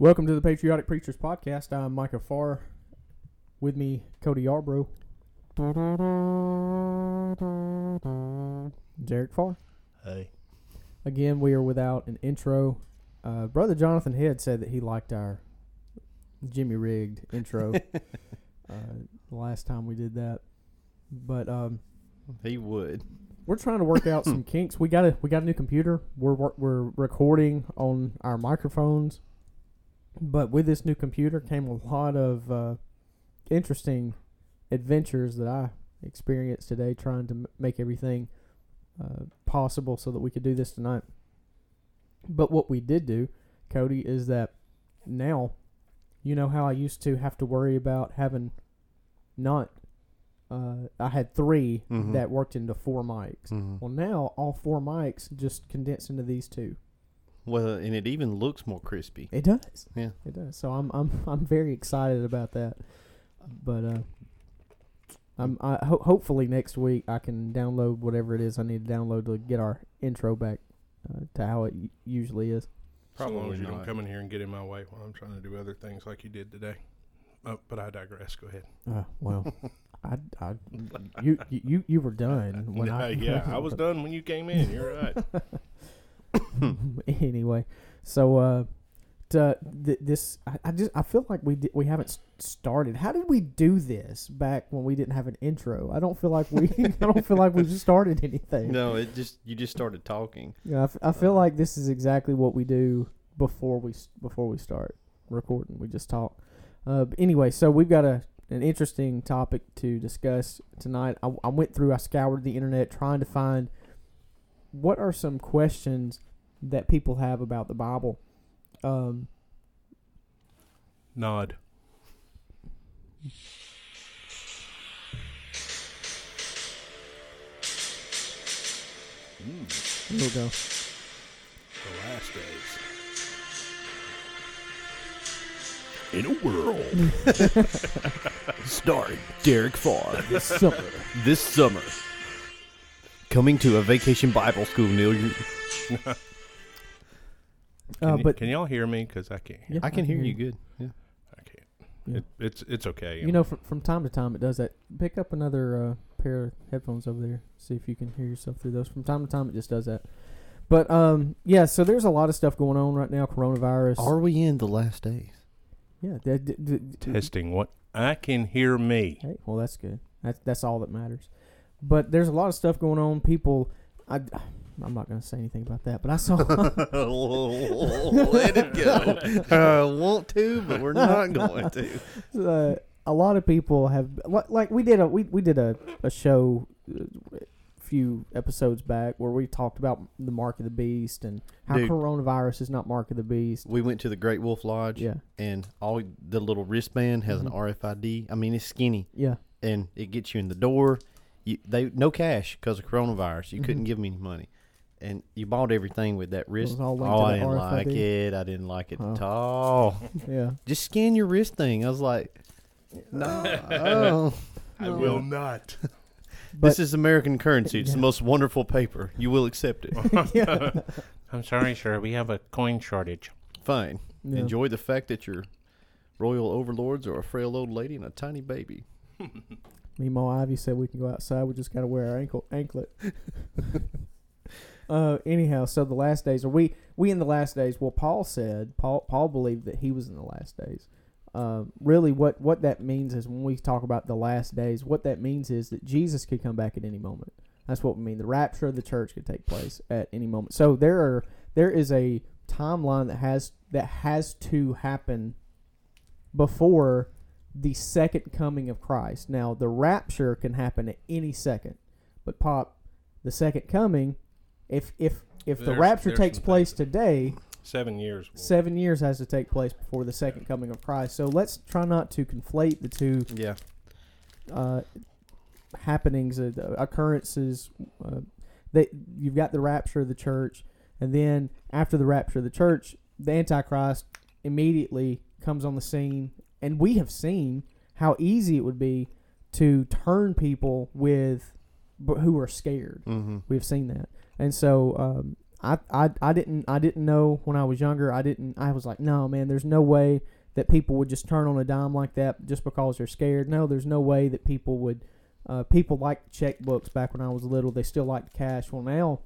Welcome to the Patriotic Preachers Podcast. I'm Micah Farr. With me, Cody Yarbrough. Derek Farr. Hey. Again, we are without an intro. Uh, Brother Jonathan Head said that he liked our Jimmy rigged intro uh, the last time we did that. But um, He would. we're trying to work out some kinks. We got a we got a new computer. We're we're recording on our microphones, but with this new computer came a lot of uh, interesting adventures that I experienced today, trying to m- make everything uh, possible so that we could do this tonight. But what we did do, Cody, is that now, you know how I used to have to worry about having not. Uh, I had 3 Mhm. that worked into four mics. Mhm. Well, now all four mics just condense into these two. Well, and it even looks more crispy. It does. Yeah. It does. So I'm I'm I'm very excited about that. But uh, I'm I ho- hopefully next week I can download whatever it is I need to download to get our intro back uh, to how it u- usually is. As long Probably as you not. don't come in here and get in my way while I'm trying to do other things like you did today. Oh, but I digress. Go ahead. Uh, well, I, I you you you were done when I yeah, I was done when you came in. You're right. anyway, so uh, to, th- this I, I just I feel like we di- we haven't started. How did we do this back when we didn't have an intro? I don't feel like we I don't feel like we've started anything. No, it just you just started talking. Yeah, I, f- I feel like this is exactly what we do before we before we start recording. We just talk. Uh, anyway, so we've got a an interesting topic to discuss tonight. I, I went through, I scoured the internet trying to find what are some questions that people have about the Bible. Um, Nod. here we go. The last days. In a world. Starring Derek Farr So, this summer. Coming to a vacation Bible school near you. Can, uh, y- but can y'all hear me? Because I can't hear. Yeah, I can hear you good. Yeah. I can't. Yeah. It, it's it's okay. you know, from from time to time it does that. Pick up another uh, pair of headphones over there. See if you can hear yourself through those. From time to time it just does that. But um, yeah. So there's a lot of stuff going on right now. Coronavirus. Are we in the last days? yeah. That, d- d- d- testing what I can hear me. Hey, well, that's good. That's that's all that matters. But there's a lot of stuff going on. People, I, I'm not going to say anything about that. But I saw. Let it go. I want to, but we're not going to. uh, a lot of people have like we did a we, we did a, a show uh, a few episodes back where we talked about the mark of the beast and how Dude. coronavirus is not mark of the beast. We went to the Great Wolf Lodge, Yeah, and all the little wristband has Mhm. an RFID. I mean, it's skinny, yeah, and it gets you in the door. You they no cash because of coronavirus. You Mhm. couldn't give them any money, and you bought everything with that wrist. was all oh, to I didn't like it. I didn't like it Oh. at all. yeah. Just scan your wrist thing. I was like, no, oh, I no. will not. But this is American currency. It's Yeah. the most wonderful paper. You will accept it. I'm sorry, sir. We have a coin shortage. Fine. yeah. Enjoy the fact that your royal overlords are a frail old lady and a tiny baby. Meemaw Ivy said we can go outside. We just got to wear our ankle anklet. Uh, anyhow, so the last days are we we in the last days? Well, Paul said Paul Paul believed that he was in the last days. Um, really, what what that means is when we talk about the last days, what that means is that Jesus could come back at any moment. That's what we mean. The rapture of the church could take place at any moment. So there are there is a timeline that has that has to happen before the second coming of Christ. Now, the rapture can happen at any second, but pop, the second coming, if if if the There's- rapture there's takes some place today, Seven years. seven years has to take place before the second coming of Christ. So let's try not to conflate the two Yeah. uh, happenings, uh, occurrences. Uh, that you've got the rapture of the church, and then after the rapture of the church, the Antichrist immediately comes on the scene, and we have seen how easy it would be to turn people with who are scared. Mm-hmm. We've seen that, and so um, I, I I didn't I didn't know when I was younger. I didn't. I was like, no, man. There's no way that people would just turn on a dime like that just because they're scared. No, there's no way that people would. Uh, people liked checkbooks back when I was little. They still liked cash. Well, now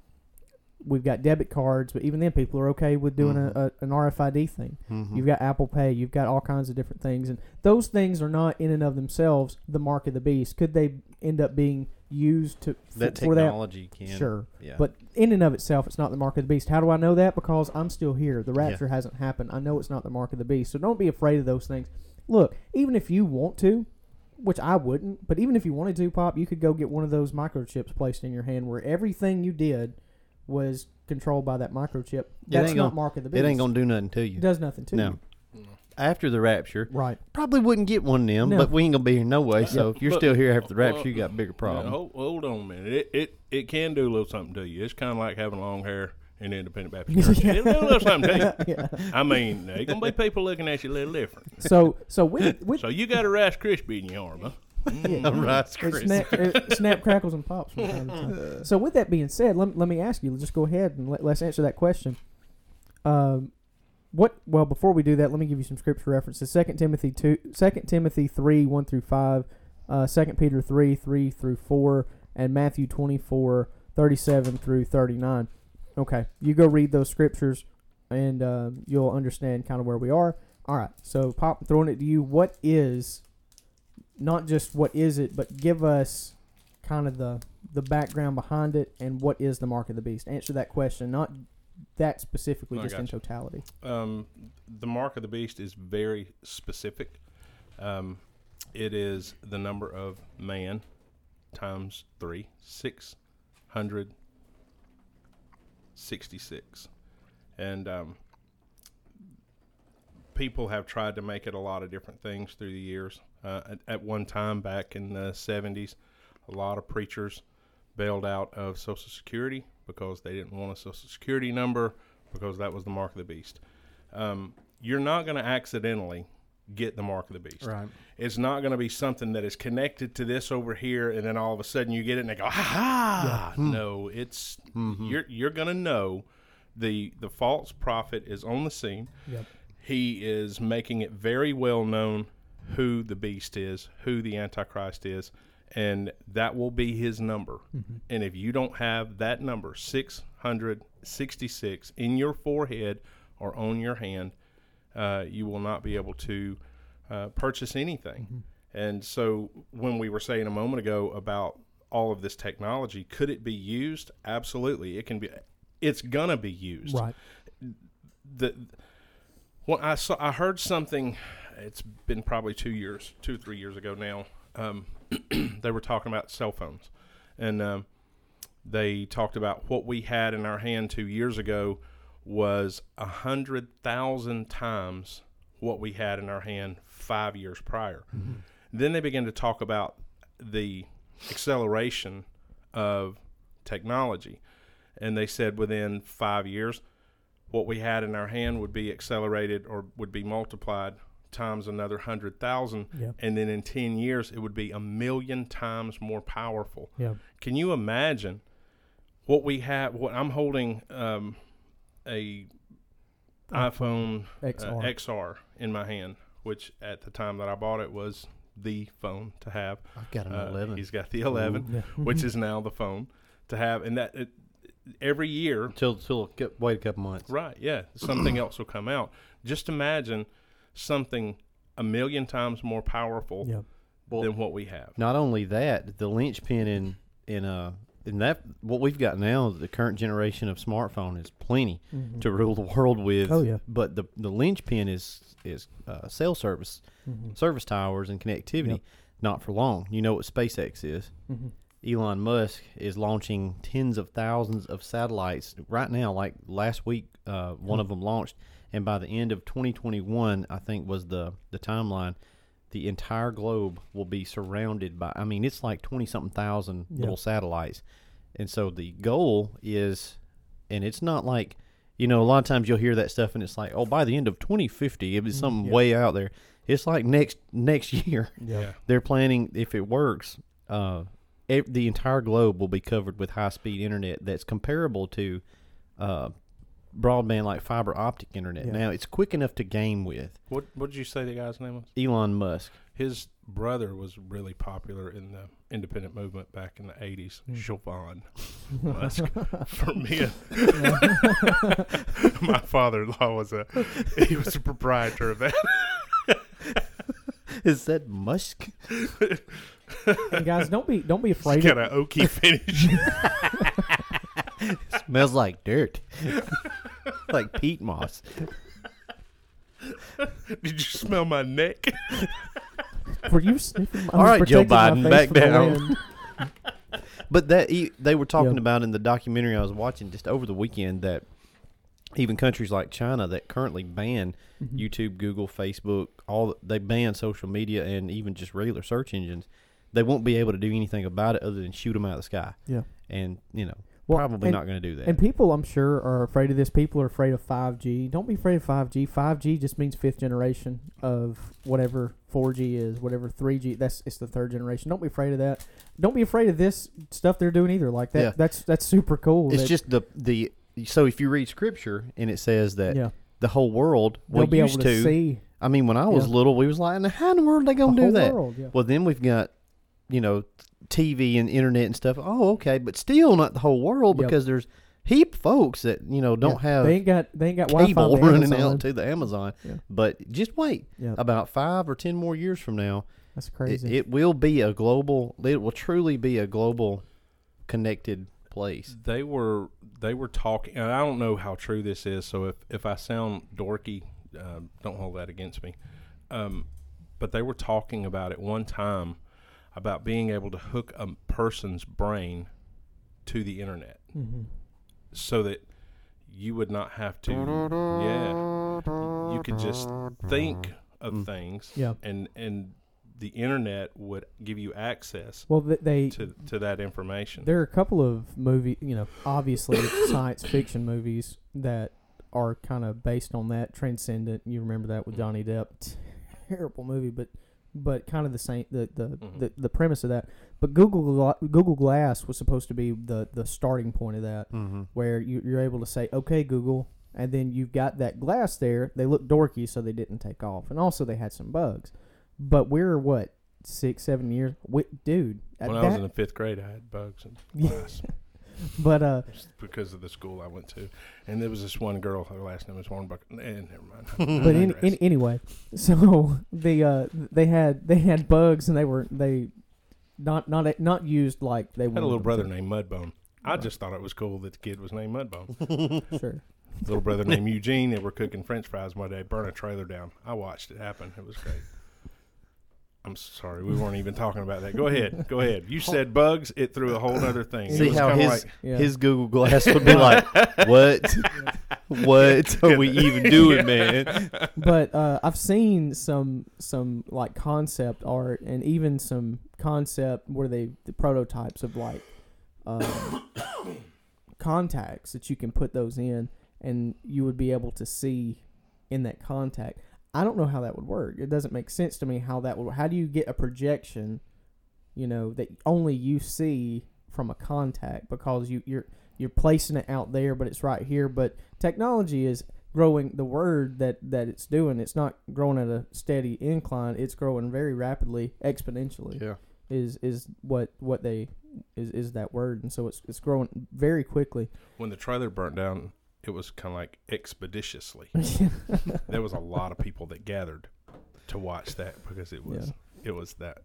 we've got debit cards, but even then, people are okay with doing a, a, an RFID thing. Mhm. You've got Apple Pay. You've got all kinds of different things, and those things are not in and of themselves the mark of the beast. Could they end up being used to f- that for that? technology can. Sure, Yeah. but in and of itself, it's not the mark of the beast. How do I know that? Because I'm still here. The rapture hasn't happened. I know it's not the mark of the beast. So don't be afraid of those things. Look, even if you want to, which I wouldn't, but even if you wanted to, Pop, you could go get one of those microchips placed in your hand where everything you did was controlled by that microchip. That's ain't not gonna- mark of the beast. it ain't gonna do nothing to you. It does nothing to No. you. After the rapture, Right. probably wouldn't get one of them, No. but we ain't gonna be here no way. So if you're But- still here after the rapture, well, you got a bigger Now, problem. hold, hold on a minute. It, it it can do a little something to you. It's kind of like having long hair in the Independent Baptist Church. It'll do a little something to you. yeah. I mean, there's gonna be people looking at you a little different. So so with with So you got a Rice Krispie in your arm, huh? yeah. Rice It snap, it snap, crackles, and pops. From time to time. So with that being said, let, let me ask you. Just go ahead and let, let's answer that question. Um, what? Well, before we do that, let me give you some scripture references. Second Timothy two, Second Timothy three one through five, uh, Second Peter three three through four, and Matthew 24, 37 through thirty nine. Okay, you go read those scriptures, and uh, you'll understand kind of where we are. All right. So, pop, throwing it to you. What is not just what is it, but give us kind of the the background behind it and what is the mark of the beast. Answer that question, not that specifically, just in totality. Um, the mark of the beast is very specific. Um, it is the number of man times three, six hundred sixty-six, and um, people have tried to make it a lot of different things through the years. Uh, at, at one time back in the seventies, a lot of preachers bailed out of Social Security because they didn't want a Social Security number because that was the mark of the beast. Um, you're not going to accidentally get the mark of the beast. Right. It's not going to be something that is connected to this over here, and then all of a sudden you get it and they go, ha ha. Hmm. No, it's Mm-hmm. you're you're going to know the the false prophet is on the scene. Yep. He is making it very well known who the beast is, who the antichrist is, and that will be his number. And if you don't have that number, 666 in your forehead or on your hand, uh, you will not be able to uh, purchase anything. And so, when we were saying a moment ago about all of this technology, could it be used? Absolutely, it can be. It's gonna be used. Right. The well, I saw, I heard something. It's been probably two years, two three years ago now. Um, they were talking about cell phones, and um, they talked about what we had in our hand two years ago was a hundred thousand times what we had in our hand five years prior. Then they began to talk about the acceleration of technology, and they said within five years, what we had in our hand would be accelerated or would be multiplied times another hundred thousand, Yeah. and then in ten years it would be a million times more powerful. Yeah. Can you imagine what we have? What I'm holding um, a iPhone uh, XR. XR in my hand, which at the time that I bought it was the phone to have. I've got an Uh, 11. He's got the 11, Yeah. which is now the phone to have, and that it, every year, Till till a wait a couple months. right? Yeah, something else will come out. Just imagine something a million times more powerful yeah. Well, than what we have. Not only that, the linchpin in in uh in that what we've got now, the current generation of smartphone is plenty Mhm. to rule the world with. Oh, yeah. But the the linchpin is is uh, cell service, Mhm. service towers, and connectivity. Yep. Not for long. You know what SpaceX is. Mhm. Elon Musk is launching tens of thousands of satellites right now. Like last week, uh, one of them launched, and by the end of 2021, I think was the the timeline. The entire globe will be surrounded by. I mean, it's like 20 something thousand Yeah. little satellites, and so the goal is, and it's not like, you know, a lot of times you'll hear that stuff, and it's like, oh, by the end of 2050, it was something yeah. way out there. It's like next next year Yeah. they're planning if it works uh ev- the entire globe will be covered with high speed internet that's comparable to uh, broadband like fiber optic internet. Yeah. Now it's quick enough to game with. What What did you say the guy's name was? Elon Musk. His brother was really popular in the independent movement back in the '80s. Hmm. Siobhan Musk. For me, my father-in-law was a he was a proprietor of that. Is that Musk? And guys, don't be don't be It's afraid. got Of, an oaky finish. Smells like dirt. Like peat moss. Did you smell my neck? were you sniffing? I All was right, Joe protecting my Biden, face back from the down. wind. But that e- they were talking Yeah. about in the documentary I was watching just over the weekend that even countries like China that currently ban Mhm. YouTube, Google, Facebook, all they ban social media and even just regular search engines, they won't be able to do anything about it other than shoot them out of the sky. Yeah. And you know, Well, probably and- not going to do that. And people, I'm sure, are afraid of this. People are afraid of 5G. Don't be afraid of 5G. 5G just means fifth generation of whatever 4G is, whatever 3G. That's it's the third generation. Don't be afraid of that. Don't be afraid of this stuff they're doing either. Like that. Yeah. That's that's super cool. it's that- just the the so if you read scripture and it says that yeah. the whole world They'll be used able to, to see I mean when I was Yeah. little we was like how in the world are they going to whole do that? world. Well, then we've got, you know, TV and internet and stuff. Oh, okay, but still not the whole world Yep. because there's heap folks that you know don't Yeah. have They ain't got they ain't got Wi-Fi. cable running Amazon. out to the Amazon. Yeah. But just wait, Yeah. about five or ten more years from now, That's it, crazy. it will be a global. It will truly be a global connected place. they were they were talking, and I don't know how true this is. So if if I sound dorky, uh, don't hold that against me. Um, but they were talking about it one time about being able to hook a person's brain to the internet, hmm so that you would not have to. Yeah, you could just think of Mm. things, Yeah. and and the internet would give you access Well, th- they to to that information. There are a couple of movie, you know, obviously science fiction movies that are kind of based on that. Transcendent, you remember that with Johnny Depp. Terrible movie, but but kind of the same the the, Mhm. the, the premise of that. But Google Google Glass was supposed to be the the starting point of that, Mm-hmm. where you, you're able to say, "Okay, Google," and then you've got that glass there. They look dorky, so they didn't take off, and also they had some bugs. But we're what six, seven years, we, dude. at when I was that- in the fifth grade, I had bugs in Yeah. class. but uh, Just because of the school I went to. And there was this one girl, her last name was Warnbuck. And never mind. but in, in, anyway, so the uh, they had they had bugs and they were they not not not used like they I had a little brother to. named Mudbone. I Right. just thought it was cool that the kid was named Mudbone. Sure. little brother named Eugene. They were cooking French fries one day, burn a trailer down. I watched it happen. It was great. I'm sorry, we weren't even talking about that. Go ahead, go ahead. You said bugs. It threw a whole other thing. See how his like, Yeah. his Google Glass would be like, what? what are we even doing, man? but uh, I've seen some some like concept art and even some concept where they the prototypes of like um, contacts that you can put those in and you would be able to see in that contact. I don't know how that would work. It doesn't make sense to me how that would. How do you get a projection, you know, that only you see from a contact because you you're you're placing it out there, but it's right here. But technology is growing. The word that that it's doing, it's not growing at a steady incline. It's growing very rapidly, exponentially. Yeah. Is is what what they is is that word, and so it's it's growing very quickly. when the trailer burnt down, it was kind of like expeditiously. there was a lot of people that gathered to watch that because it was it was that.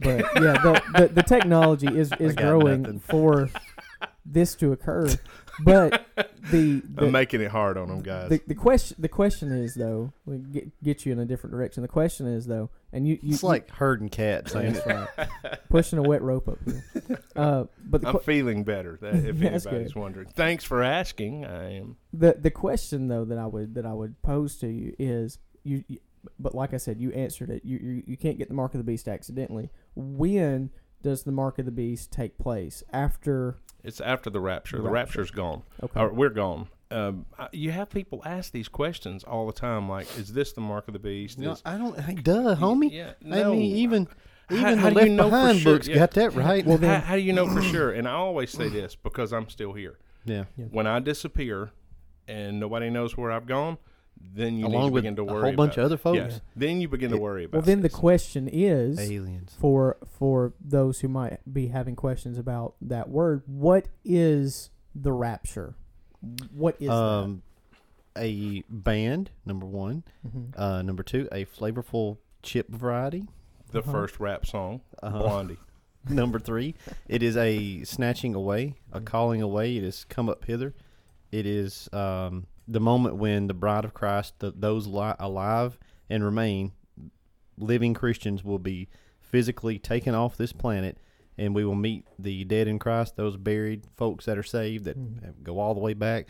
But yeah, the, the, the technology is, is growing nothing. for this to occur. But the the, I'm making it hard on them guys. the, the question the question is though, we get get you in a different direction. The question is though, and you you It's like herding cats, ain't it? right, pushing a wet rope up here. Uh, but the, I'm que- feeling better. That, if anybody's good. wondering, thanks for asking. I am. the the question though that I would that I would pose to you is you, you but like I said, you answered it. You, you you can't get the mark of the beast accidentally. When does the mark of the beast take place? After It's after the rapture. The Rapture. rapture's gone. okay, Or we're gone. Um, you have people ask these questions all the time, like, "Is this the mark of the beast?" No, Is, I don't. Hey, duh, homie. Yeah, I no. mean, even How- even how the do you Left know Behind sure? books Yeah. got that right. Well, how, then- how do you know for sure? And I always say this because I'm still here. Yeah. When I disappear and nobody knows where I've gone, then you need Along to with begin to a whole bunch about of other folks. Yes. Then you begin to worry about Well, then the this. question is Aliens. for for those who might be having questions about that word, what is the rapture? What is Um, a band, number one. that? Mhm. Uh, number two, a flavorful chip variety. the Uh-huh. first rap song, Uh-huh. Blondie. Number three, it is a snatching away, a calling away. It is come up hither. It is um, the moment when the bride of Christ, the, those li- alive and remain, living Christians, will be physically taken off this planet, and we will meet the dead in Christ, those buried folks that are saved that Mhm. go all the way back.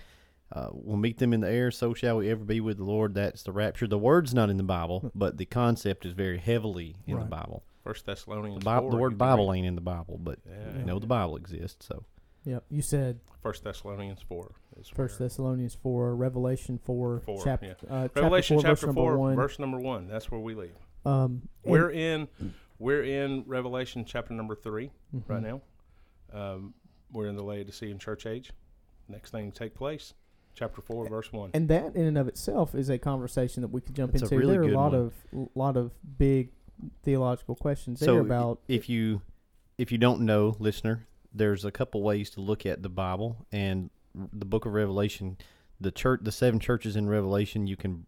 Uh, we'll meet them in the air. So shall we ever be with the Lord. That's the rapture. The word's not in the Bible, but the concept is very heavily in Right. the Bible. First The, Thessalonians. Bi- 4, the word Bible read. ain't in the Bible, but Yeah. you know the Bible exists. So Yep. You said First Thessalonians four. Is First where- Thessalonians four, Revelation four, Four, chapter yeah. uh, chapter Revelation four, verse chapter number four, one. verse number one. That's where we leave. um, We're in, we're in Revelation chapter number 3 Mhm. right now. Um, we're in the Laodicean church age. Next thing to take place, chapter four, verse one. And that in and of itself is a conversation that we could jump It's a into. really there are a lot one. of lot of big theological questions there about if you if you don't know, listener, there's a couple ways to look at the Bible and the Book of Revelation. The church, the seven churches in Revelation, you can.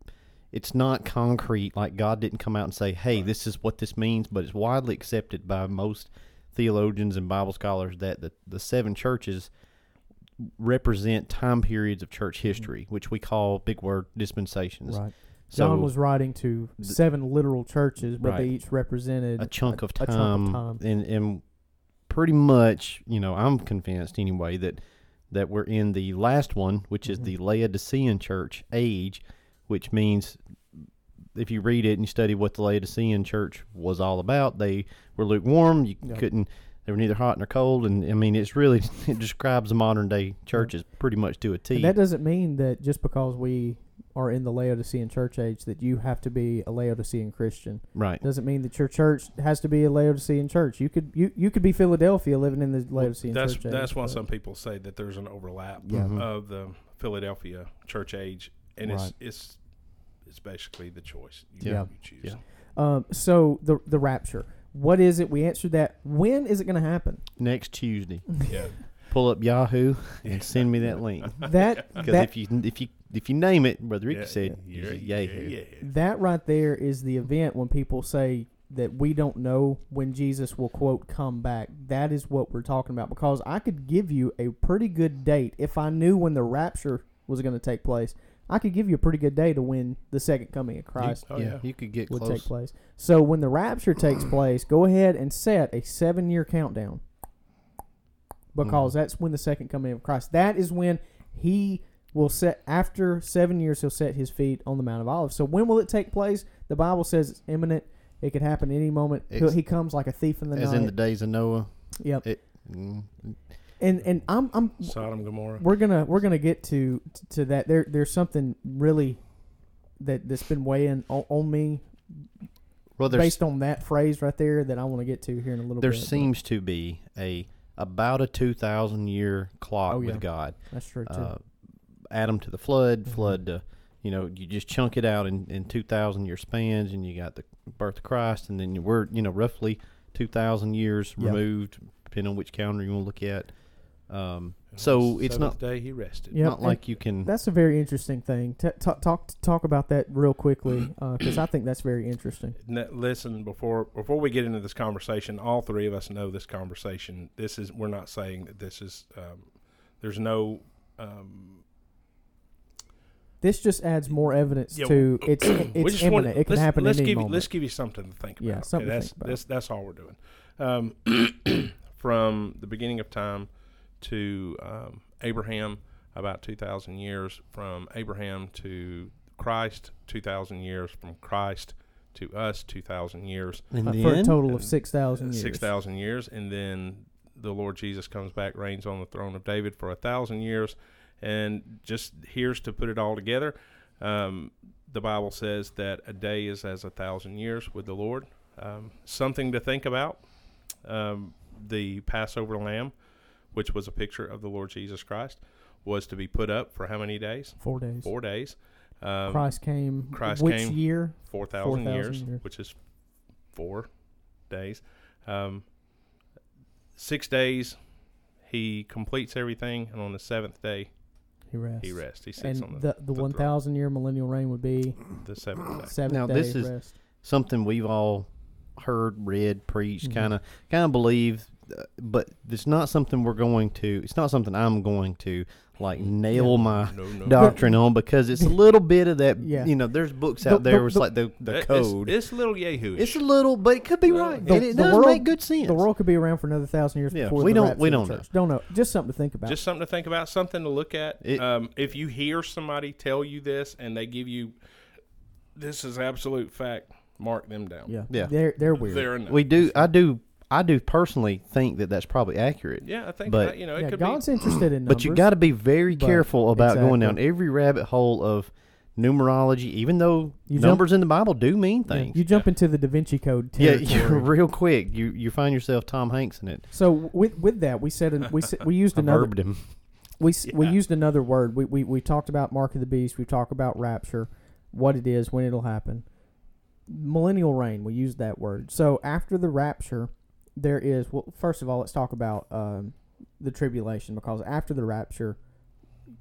It's not concrete. Like God didn't come out and say, "Hey, this is what this means," but it's widely accepted by most theologians and Bible scholars that the, the seven churches represent time periods of church mm-hmm. history, which we call big word dispensations. right. So John was writing to th- seven literal churches, but they each represented a chunk of a time, chunk of time. and and pretty much, you know, I'm convinced anyway that that we're in the last one, which is Mhm. the Laodicean church age, which means if you read it and you study what the Laodicean church was all about, they were lukewarm. You Yeah. couldn't. They were neither hot nor cold, and I mean, it's really it describes the modern day churches pretty much to a T. And that doesn't mean that just because we are in the Laodicean church age that you have to be a Laodicean Christian. right. Doesn't mean that your church has to be a Laodicean church. You could you, you could be Philadelphia living in the Laodicean that's church age. that's why but- some people say that there's an overlap Yeah. Mhm. of the Philadelphia church age, and Right. it's it's it's basically the choice you, Yeah. you choose. Yeah. Um, so the the rapture. What is it? We answered that. When is it going to happen? Next Tuesday, Yeah. pull up Yahoo and send me that link. That Because if you if you if you name it, Brother Ricky Yeah, said, yeah, yeah, yeah, yeah, yeah, that right there is the event when people say that we don't know when Jesus will quote come back. That is what we're talking about because I could give you a pretty good date if I knew when the rapture was going to take place. I could give you a pretty good date to when the second coming of Christ Oh, yeah, yeah. you could get would close. take place. So when the rapture takes place, go ahead and set a seven year countdown. Because mm-hmm. that's when the second coming of Christ. That is when he will set after seven years he'll set his feet on the Mount of Olives. So when will it take place? The Bible says it's imminent. It could happen any moment. He'll, he comes like a thief in the As night. in the days of Noah. yep. It, mm, And and I'm I'm Sodom Gomorrah. we're gonna we're gonna get to to that. There there's something really that that's been weighing on, on me well, based on that phrase right there that I want to get to here in a little there bit. but seems to be a about a two thousand year clock Oh, yeah. with God. that's true too. Uh, Adam to the flood, Mhm. flood to, you know, you just chunk it out in, in two thousand year spans, and you got the birth of Christ, and then you- we're you know roughly two thousand years Yep. removed, depending on which calendar you want to look at. Um, so it's not Seventh day he rested. Yep, not and like you can. that's a very interesting thing. T- talk talk talk about that real quickly because I think that's very interesting. N- listen before before we get into this conversation all three of us know this conversation this is we're not saying that this is um, there's no um, This just adds more evidence Yeah, to it's it's just wanna- imminent. It can happen let's any give you, moment. let's give you something to think about Yeah, okay? something to that's think about. that's that's all we're doing um, from the beginning of time to um, Abraham about 2000 years from Abraham to Christ 2000 years from Christ to us 2000 years and Uh, then, for a total of six thousand years. six thousand years, and then the Lord Jesus comes back, reigns on the throne of David for a thousand years, and just here's to put it all together. Um, the Bible says that a day is as a thousand years with the Lord. Um, something to think about. Um, the Passover lamb, which was a picture of the Lord Jesus Christ, was to be put up for how many days? Four days. Four days. Um, Christ came. Christ which came year? 4,000 4,000 years, years. which is four days. Um, six days, he completes everything, and on the seventh day, He rests. he rests. He sits And on the, the the the thousand year millennial reign would be the seventh day. seventh Now, day this is- rest. something we've all heard, read, preached, mm-hmm. kind of, kind of believe, but it's not something we're going to. It's not something I'm going to like nail Yeah. my No, no. doctrine on because it's a little bit of that. Yeah. You know, there's books The- out there the- where it's the- like the the It- code. It's, it's a little yahoo It's a little, but it could be Well, right. the- and it the does world- make good sense. The world could be around for another thousand years Yeah, before we the don't- rapture we of the don't know. church. Don't know. Just something to think about. Just something to think about, something to look at. It- um, if you hear somebody tell you this and they give you this is absolute fact, mark them down. yeah. Yeah. They're they're weird. They're enough. we do. I do. I do personally think that that's probably accurate. yeah, I think But- that, you know it yeah, could God's interested in numbers. But you got to be very careful about going down every rabbit hole of numerology, even though You jump- numbers in the Bible do mean Yeah, things. you jump into the Da Vinci Code Yeah, territory. you real quick. You you find yourself Tom Hanks in it. So with with that, we said we said, we used another him. we s we used another word. We, we we talked about mark of the beast. We talked about rapture, what it is, when it'll happen. Millennial reign. We used that word. So after the rapture, there is. Well, first of all, let's talk about um, the tribulation because after the rapture,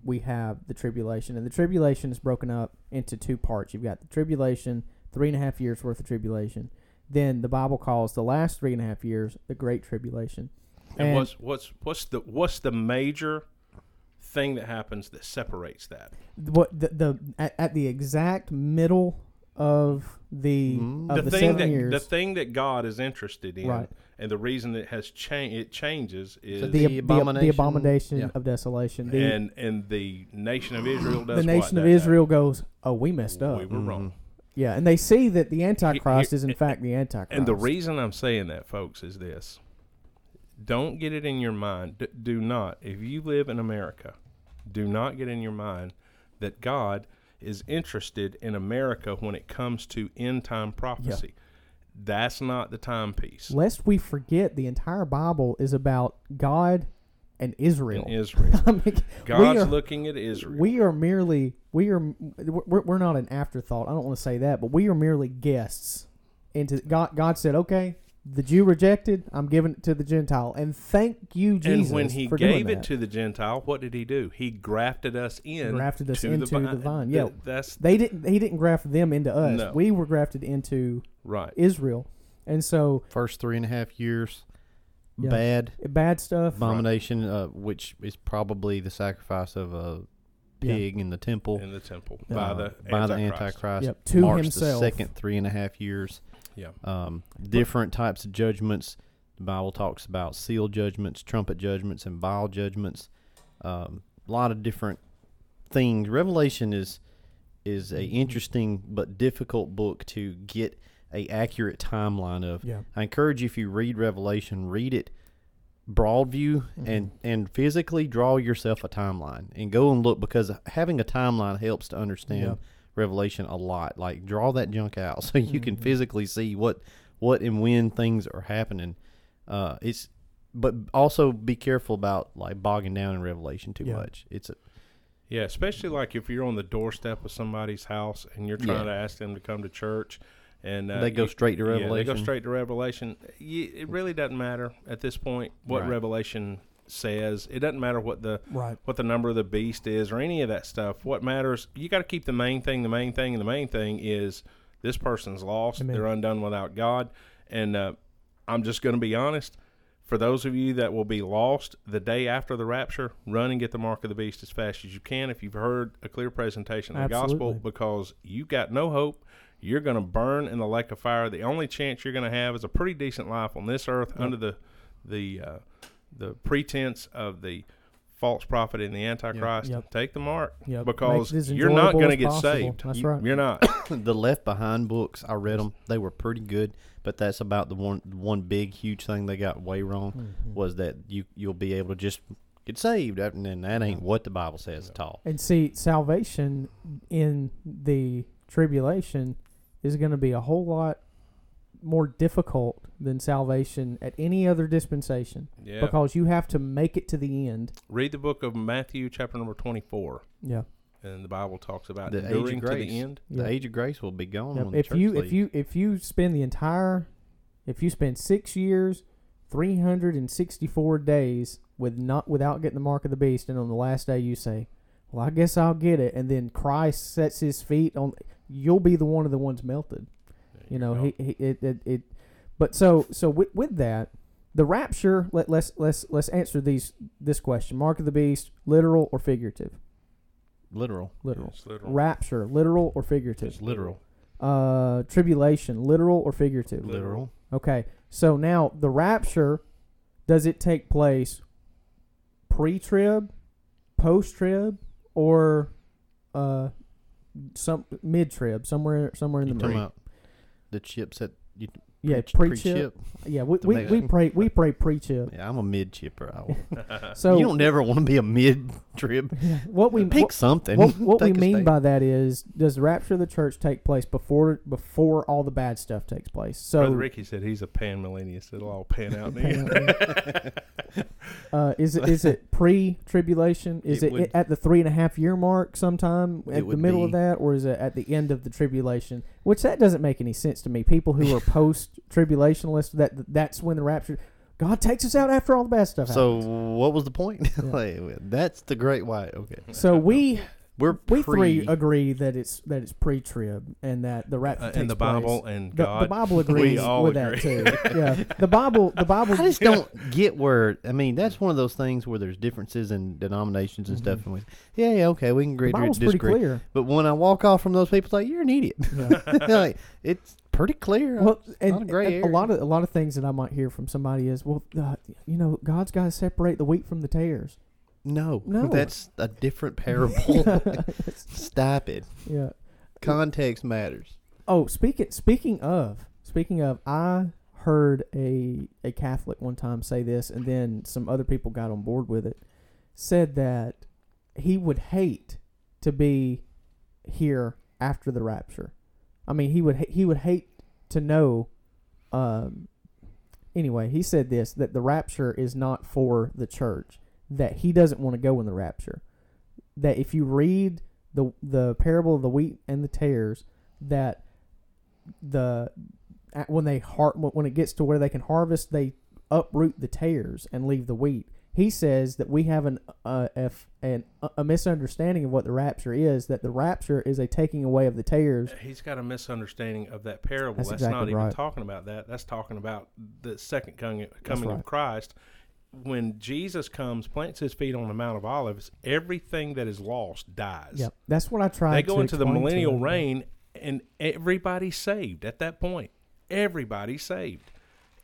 we have the tribulation, and the tribulation is broken up into two parts. You've got the tribulation, three and a half years worth of tribulation. Then the Bible calls the last three and a half years the Great Tribulation. And, what's what's what's the what's the major thing that happens that separates that? what the, the at, at the exact middle of the Mhm. of the the, thing seven that years. the thing that God is interested in, Right. and the reason it has changed it changes is So the, the ab- the, the abomination- abomination yeah. of desolation. The, and and the nation of Israel does the nation what of that Israel goes, oh, we messed up. We were wrong. Yeah, and they see that the Antichrist Here- is in fact the Antichrist. And the reason I'm saying that, folks, is this: don't get it in your mind. D- do not, if you live in America, do not get in your mind that God is interested in America when it comes to end time prophecy. That's not the timepiece. lest we forget, the entire Bible is about God and Israel. In Israel, I mean, God's are- looking at Israel. we are merely we are we're, we're not an afterthought. I don't want to say that, but we are merely guests. Into God, God said, "Okay, the Jew rejected. I'm giving it to the Gentile, and thank you, Jesus." and when He for gave it that. to the Gentile, what did He do? He grafted us in. Grafted us to into the the vine. vine. Yeah. that's they didn't. He didn't graft them into us. No. We were grafted into right. Israel, and so First three and a half years, Yeah. bad bad stuff. abomination, uh, which is probably the sacrifice of a Yeah. pig in the temple In the temple Yeah. by uh, the by the Antichrist. Antichrist. Yep, to marks himself. the second three and a half years. Yeah. Um, different types of judgments. The Bible talks about seal judgments, trumpet judgments, and vial judgments. Um, a lot of different things. Revelation is is a interesting but difficult book to get a accurate timeline of. Yeah. I encourage you if you read Revelation, read it broad view and and physically draw yourself a timeline and go and look because having a timeline helps to understand Yeah. Revelation a lot. Like draw that junk out so you can Mhm. physically see what what and when things are happening. Uh, it's but also be careful about like bogging down in Revelation too Yeah. much. It's a, Yeah, especially like if you're on the doorstep of somebody's house and you're trying Yeah. to ask them to come to church, and uh, They go you- straight to Yeah, they go straight to Revelation. You, it really doesn't matter at this point what Right. Revelation says. It doesn't matter what the Right. what the number of the beast is or any of that stuff. What matters, you got to keep the main thing. The main thing, and the main thing is this person's lost. Amen. They're undone without God. And uh, I'm just going to be honest. For those of you that will be lost the day after the rapture, run and get the mark of the beast as fast as you can. If you've heard a clear presentation of the gospel, because you got no hope. You're going to burn in the lake of fire. The only chance you're going to have is a pretty decent life on this earth Yep. under the the uh, the pretense of the false prophet and the antichrist. Yep. Take the mark Yep. because Makes it as you're not going to get possible. saved. That's You- right. You're not. the Left Behind books. I read them; they were pretty good. But that's about the one one big huge thing they got way wrong Mhm. was that you you'll be able to just get saved, and then that ain't what the Bible says at all. And see, salvation in the tribulation is going to be a whole lot more difficult than salvation at any other dispensation Yeah. because you have to make it to the end. Read the book of Matthew, chapter number 24, Yeah. and the Bible talks about The age of enduring to grace. the end. The age of grace will be gone Yep. when If church you if you if you spend the entire if you spend six years, three hundred and sixty four days with not without getting the mark of the beast, and on the last day you say, "Well, I guess I'll get it," and then Christ sets his feet on, you'll be the one of the ones melted. There You know, he, he it, it it but so so with, with that, the rapture. Let let's let's let's answer these this question: Mark of the beast, literal or figurative? literal, Literal. It's literal. Rapture, literal or figurative? It's literal. Uh, tribulation, literal or figurative? literal. Okay, so now the rapture, does it take place pre-trib, post-trib, or uh, some mid-trib, somewhere somewhere in the middle? About the chips that you Yeah, pre- pre-chip. pre-chip? Yeah, we, we, we pray we pray pre-chip. Yeah, I'm a mid chipper. So you don't never want to be a mid trib. what we Pick what, something. what, what we mean stand. by that is, does the rapture of the church take place before before all the bad stuff takes place? So Brother Ricky said he's a pan millennialist. It'll all pan out in the end. Uh, is it is it pre-tribulation? Is It it, would- at the three and a half year mark sometime at the would middle of that, or is it at the end of the tribulation? Which that doesn't make any sense to me. People who are post-tribulationalists, that that's when the rapture, God takes us out after all the bad stuff So happens. what was the point? Yeah. Like, that's the great white. Okay, So we we're we pre, three agree that it's that it's pre-trib and that the rapture Uh, takes in the place. Bible and The, God. the Bible agrees all with agree. that too. Yeah, the Bible the Bible I just don't get where. I mean, that's one of those things where there's differences in denominations and Mhm. stuff. And we, yeah, yeah, okay, we can agree the to Bible's pretty disagree. clear. But when I walk off from those people, it's like you're an idiot. Yeah. like, it's pretty clear. well, not and, a gray and a lot of a lot of things that I might hear from somebody is, well, uh, you know, God's got to separate the wheat from the tares. No, No. that's a different parable. Stop it. yeah. Context matters. Oh, speaking speaking of speaking of, I heard a a Catholic one time say this, and then some other people got on board with it. Said that he would hate to be here after the rapture. I mean, he would ha- he would hate to know. Um, anyway, he said this that the rapture is not for the church. That he doesn't want to go in the rapture. That if you read the the parable of the wheat and the tares, that the when they har- when it gets to where they can harvest, they uproot the tares and leave the wheat. He says that we have an uh, if an a misunderstanding of what the rapture is. That the rapture is a taking away of the tares. He's got a misunderstanding of that parable. That's That's, exactly not even right. talking about that. That's talking about the second coming, coming right. of Christ. When Jesus comes, plants his feet on the Mount of Olives, everything that is lost dies. Yep, that's what I tried. They go to into the millennial reign, and everybody's saved at that point. Everybody's saved.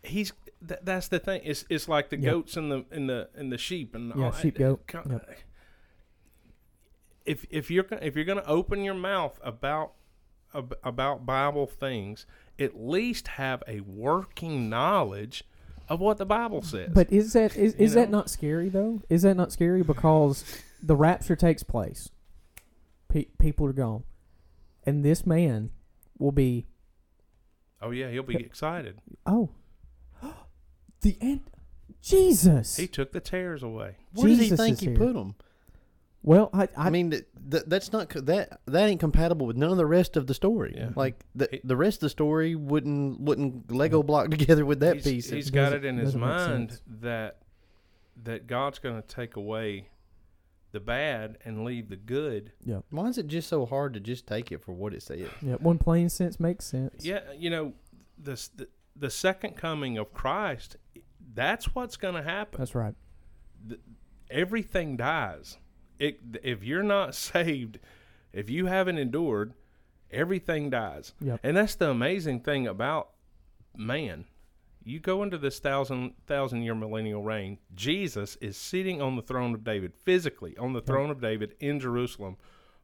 He's th- that's the thing. It's it's like the Yep. goats and the and the and the sheep and Yeah, all- sheep, goat. Yep. If if you're if you're going to open your mouth about ab- about Bible things, at least have a working knowledge of what the Bible says. But is that is, is that know? not scary though? Is that not scary because the rapture takes place, Pe- people are gone, and this man will be oh yeah, he'll be excited. oh the end. Jesus. He took the tares away. Where does he Jesus think is he here. put them? Well, I I, I, mean, th- th- that's not co- that that ain't compatible with none of the rest of the story. Yeah. Like the the rest of the story wouldn't wouldn't Lego block together with that he's, piece. He's It got it in his mind that that God's going to take away the bad and leave the good. yeah Why is it just so hard to just take it for what it says? yeah one plain sense makes sense. Yeah, you know, this the, the second coming of Christ. That's what's going to happen. that's right. Everything dies. It, if you're not saved, if you haven't endured, everything dies. Yep. And that's the amazing thing about man. You go into this thousand thousand year millennial reign. Jesus is sitting on the throne of David, physically on the throne of David in Jerusalem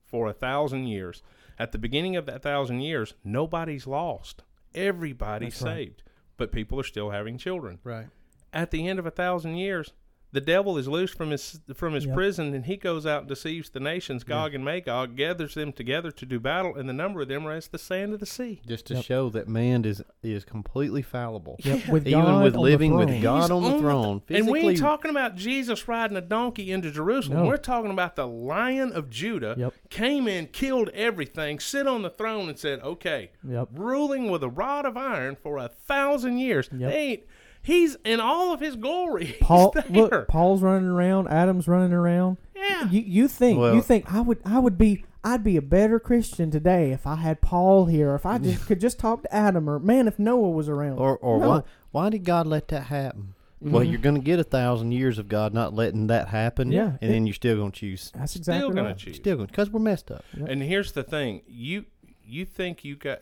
for a thousand years. At the beginning of that thousand years, nobody's lost. Everybody's That's right. saved. But people are still having children. Right. At the end of a thousand years, the devil is loosed from his from his Yep. prison, and he goes out and deceives the nations, Gog and Magog, gathers them together to do battle, and the number of them are as the sand of the sea. Just to Yep. show that man is is completely fallible. Yep, with Even God with living with God He's on the on the- throne, And we ain't talking about Jesus riding a donkey into Jerusalem. No. We're talking about the Lion of Judah Yep. came in, killed everything, sit on the throne, and said, "Okay, Yep. ruling with a rod of iron for a thousand years." Yep. They ain't. He's in all of his glory. He's Paul, there. look, Paul's running around. Adam's running around. yeah. You you think Well- you think I would I would be I'd be a better Christian today if I had Paul here. If I just could just talk to Adam or man, if Noah was around. or or No. why why did God let that happen? Well, Mhm. you're going to get a thousand years of God not letting that happen. Yeah, and it- then you're still going to choose. That's exactly Still exactly gonna choose. Still going because we're messed up. And here's the thing: you you think you got.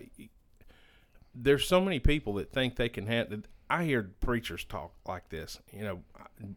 There's so many people that think they can have. I hear preachers talk like this. You know,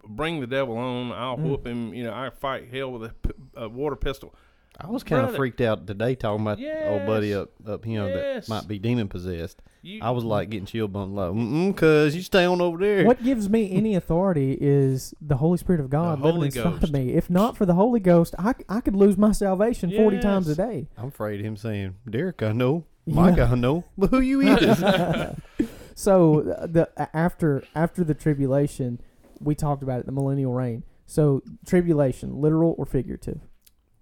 bring the devil on. I'll Mm. whoop him. You know, I fight hell with a, p- a water pistol. I was kind of freaked out today talking about old buddy up up you know Yes. that might be demon possessed. You, I was like getting chill bump like, Mm-mm, cuz you stay on over there. What gives me any authority is the Holy Spirit of God The living Holy inside Ghost. of me. If not for the Holy Ghost, I, I could lose my salvation 40 times a day. I'm afraid of him saying, Derek, I know. Yeah. Mike, I know. But who you is? so the after after the tribulation, we talked about it, the millennial reign. So tribulation, literal or figurative?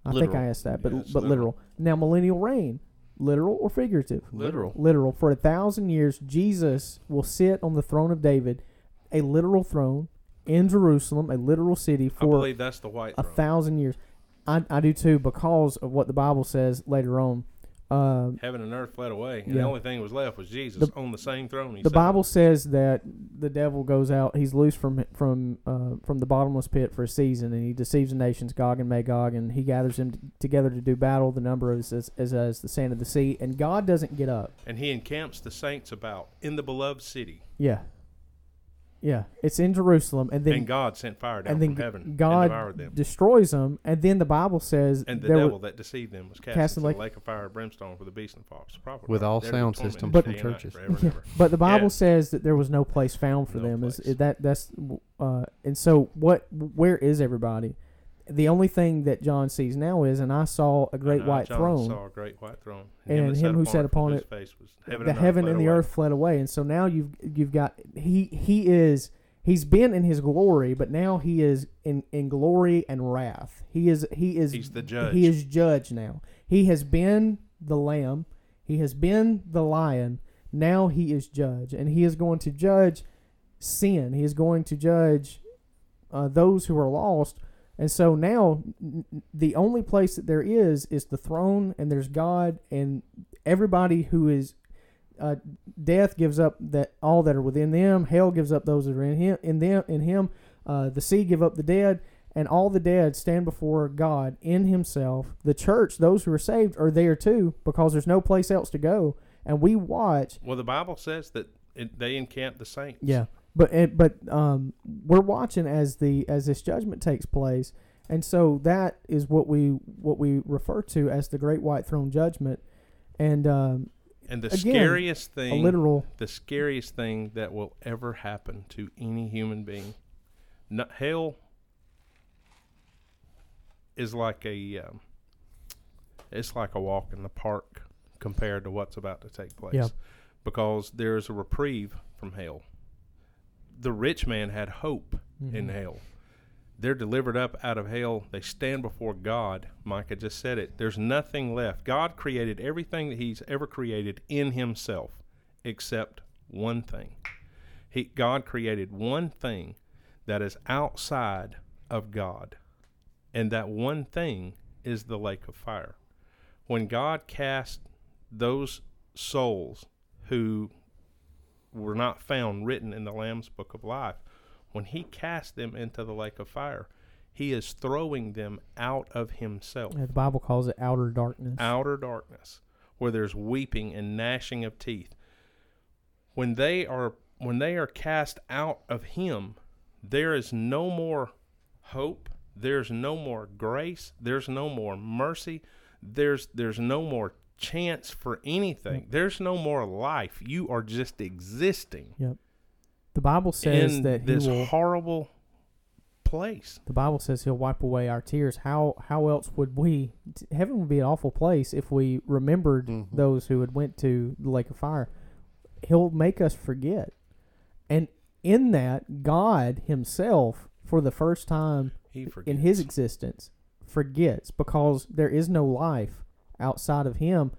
I think I asked that, but Yeah, but literal. literal. Now millennial reign, literal or figurative? literal. Literal. For a thousand years, Jesus will sit on the throne of David, a literal throne in Jerusalem, a literal city for I believe that's the white a throne. thousand years. I, I do too because of what the Bible says later on. Um, Heaven and earth fled away, and Yeah. the only thing that was left was Jesus The- on the same throne. He the Bible says that the devil goes out; he's loose from from uh, from the bottomless pit for a season, and he deceives the nations, Gog and Magog, and he gathers them t- together to do battle. The number is as, as as the sand of the sea, and God doesn't get up. and he encamps the saints about in the beloved city. Yeah, yeah, it's in Jerusalem, and then and God sent fire down and then from heaven and God devoured them. destroys them, and then the Bible says And the there devil were- that deceived them was cast, Cast into in the lake of fire and brimstone for the beast and false prophet. With all They're sound systems But- day churches. forever Yeah, but the Bible Yeah. says that there was no place found for No them. Is that that's uh, and so what? Where is everybody? The only thing that John sees now is, and I saw a great And white John, throne. Saw a great white throne, And him who sat upon it, face was heaven the and heaven and the away. earth fled away, and so now you've you've got he he is he's been in his glory, but now he is in in glory and wrath. He is he is He's the judge. He is judge now. He has been the lamb. He has been the lion. Now he is judge, and he is going to judge sin. He is going to judge uh, those who are lost. And so now, the only place that there is is the throne, and there's God, and everybody who is uh, death gives up that all that are within them. Hell gives up those that are in him. In them, in him, uh, the sea give up the dead, and all the dead stand before God in Himself. The church, those who are saved, are there too, because there's no place else to go. And we watch Well, the Bible says that it, they encamp the saints. yeah, but it, but um, we're watching as the as this judgment takes place, and so that is what we what we refer to as the Great White Throne Judgment, and um, And the Again, scariest a thing, literal the scariest thing that will ever happen to any human being, no, hell is like a, um, it's like a walk in the park compared to what's about to take place. Yeah. Because there is a reprieve from hell. The rich man had hope in Mhm. hell. They're delivered up out of hell. They stand before God. Micah just said it. There's nothing left. God created everything that He's ever created in Himself, except one thing. He, God created one thing that is outside of God, and that one thing is the lake of fire. When God cast those souls who were not found written in the Lamb's book of life, when he cast them into the lake of fire, he is throwing them out of himself. The Bible calls it outer darkness. Outer darkness, where there's weeping and gnashing of teeth. When they are when they are cast out of him, there is no more hope, there's no more grace, there's no more mercy, there's there's no more chance for anything. There's no more life. You are just existing Yep. The Bible says in that this will. horrible place. The Bible says He'll wipe away our tears. How how else would we? Heaven would be an awful place if we remembered Mhm. those who had went to the lake of fire. He'll make us forget, and in that, God Himself, for the first time He in His existence, forgets because there is no life outside of Him.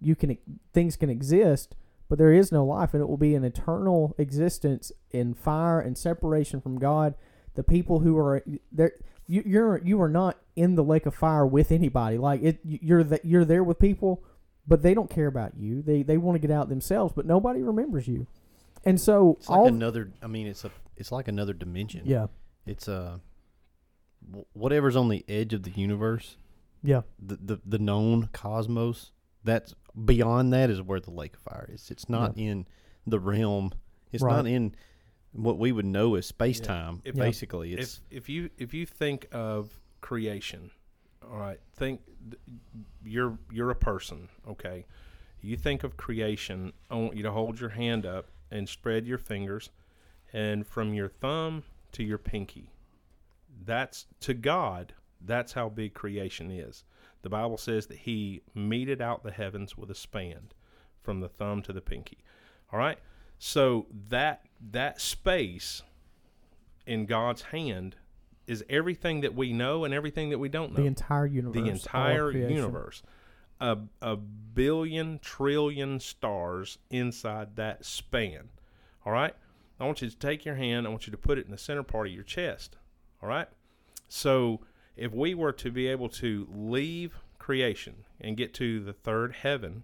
You can things can exist, but there is no life, and it will be an eternal existence in fire and separation from God. The people who are there, you, you're you are not in the lake of fire with anybody. Like it, you're that you're there with people, but they don't care about you. They they want to get out themselves, but nobody remembers you. And so It's like all another. I mean, it's a. It's like another dimension. yeah It's uh, wh- whatever's on the edge of the universe, yeah the the, the known cosmos. That's beyond that is where the lake of fire is. It's not in the realm. It's Right. not in what we would know as space time. If- Yeah. basically, it's if if you if you think of creation, all right, think you're you're a person, okay. You think of creation. Oh, I want you to hold your hand up and spread your fingers, and from your thumb to your pinky. That's to God. That's how big creation is. The Bible says that He meted out the heavens with a span, from the thumb to the pinky. All right. So that that space in God's hand is everything that we know and everything that we don't know. the entire universe, The entire universe. A, a billion trillion stars inside that span. All right? I want you to take your hand, I want you to put it in the center part of your chest. All right? So if we were to be able to leave creation and get to the third heaven,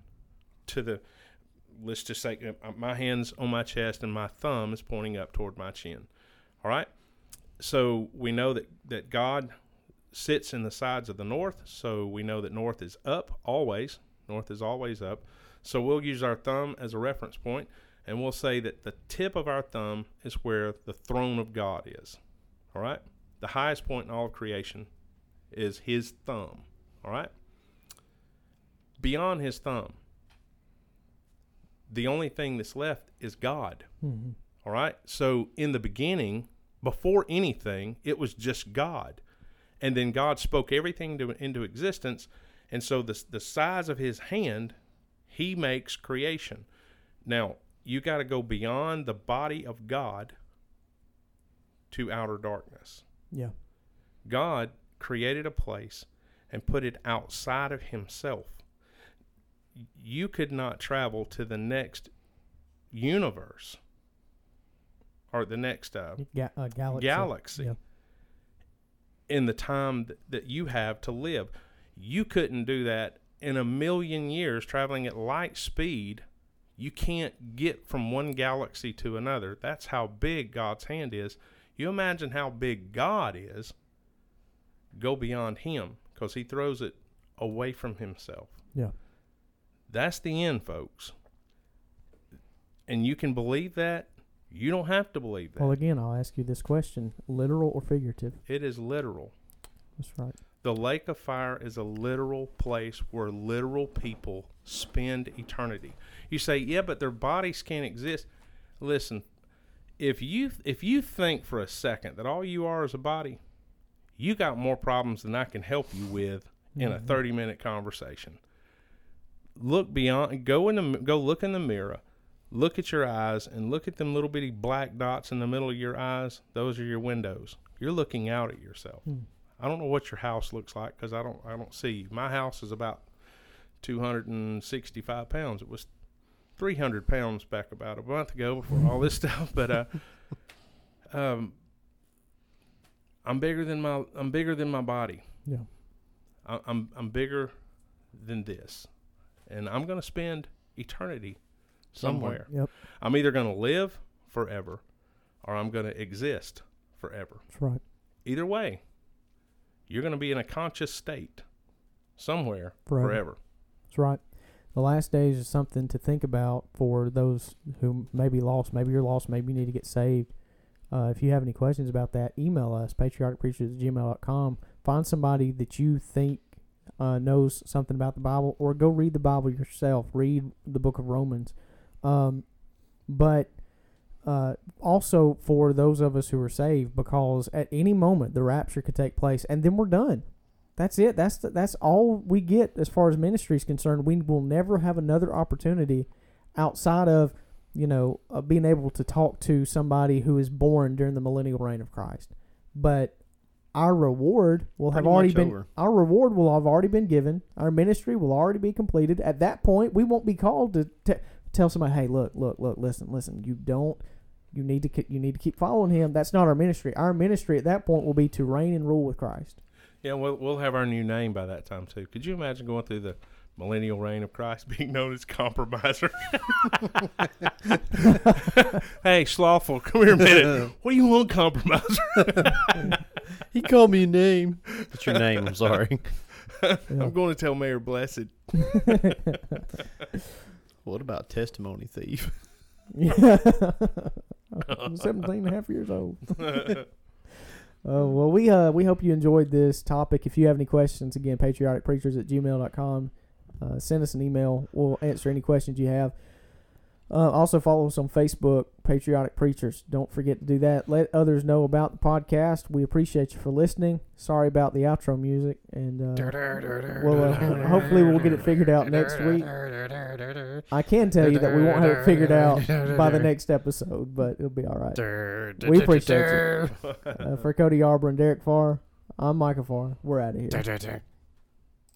to the let's just say uh, my hands on my chest and my thumb is pointing up toward my chin. All right? So we know that, that God sits in the sides of the north, so we know that north is up always. North is always up. So we'll use our thumb as a reference point, and we'll say that the tip of our thumb is where the throne of God is. All right? The highest point in all of creation is his thumb. All right? Beyond his thumb, the only thing that's left is God. Mhm. All right. So in the beginning, before anything, it was just God. And then God spoke everything to, into existence. And so the, the size of his hand, he makes creation. Now, you got to go beyond the body of God to outer darkness. Yeah, God created a place and put it outside of himself. You could not travel to the next universe or the next uh, Ga- uh, galaxy. galaxy Yeah. in the time th- that you have to live. You couldn't do that in a million years traveling at light speed. You can't get from one galaxy to another. That's how big God's hand is. You imagine how big God is. Go beyond Him because He throws it away from Himself. Yeah. That's the end, folks. And you can believe that. You don't have to believe that. Well, again, I'll ask you this question: literal or figurative? It is literal. That's right. The lake of fire is a literal place where literal people spend eternity. You say, "Yeah, but their bodies can't exist." Listen, if you if you think for a second that all you are is a body, you got more problems than I can help you with in a Mhm. 30-minute conversation. Look beyond go in the go look in the mirror. Look at your eyes and look at them little bitty black dots in the middle of your eyes. Those are your windows. You're looking out at yourself. Hmm. I don't know what your house looks like because I don't I don't see you. My house is about 265 pounds. It was 300 pounds back about a month ago before all this stuff. But uh, um, I'm bigger than my I'm bigger than my body. Yeah. I, I'm I'm bigger than this, and I'm going to spend eternity somewhere. Yep. I'm either going to live forever, or I'm going to exist forever. That's right. Either way, you're going to be in a conscious state somewhere Forever. forever. That's right. The last days is something to think about for those who may be lost. Maybe you're lost. Maybe you need to get saved. Uh, if you have any questions about that, email us, patrioticpreachers at gmail.com. Find somebody that you think uh, knows something about the Bible, or go read the Bible yourself. Read the book of Romans. Um, but uh, also for those of us who are saved, because at any moment the rapture could take place, and then we're done. That's it. That's the, that's all we get as far as ministry is concerned. We will never have another opportunity outside of you know uh, being able to talk to somebody who is born during the millennial reign of Christ. But our reward will have already been over. our reward will have already been given. Our ministry will already be completed. At that point, we won't be called to t- tell somebody, "Hey, look, look, look, listen, listen. You don't. You need to. ke- You need to keep following him." That's not our ministry. Our ministry at that point will be to reign and rule with Christ. Yeah, we'll we'll have our new name by that time too. Could you imagine going through the millennial reign of Christ, being known as compromiser? hey, slothful, come here a minute. What do you want, compromiser? He called me a name. What's your name? I'm sorry. I'm going to tell Mayor Blessed. What about testimony thief? Yeah. I'm 17 and a half years old. Oh well, we uh we hope you enjoyed this topic. If you have any questions, again, patrioticpreachers at gmail.com. Uh, send us an email. We'll answer any questions you have. Uh, also follow us on Facebook, Patriotic Preachers. Don't forget to do that. Let others know about the podcast. We appreciate you for listening. Sorry about the outro music, and uh, well, uh, hopefully we'll get it figured out next week. I can tell you that we won't have it figured out by the next episode, but it'll be all right. We appreciate you. Uh, for Cody Arbor and Derek Farr, I'm Michael Farr. We're out of here.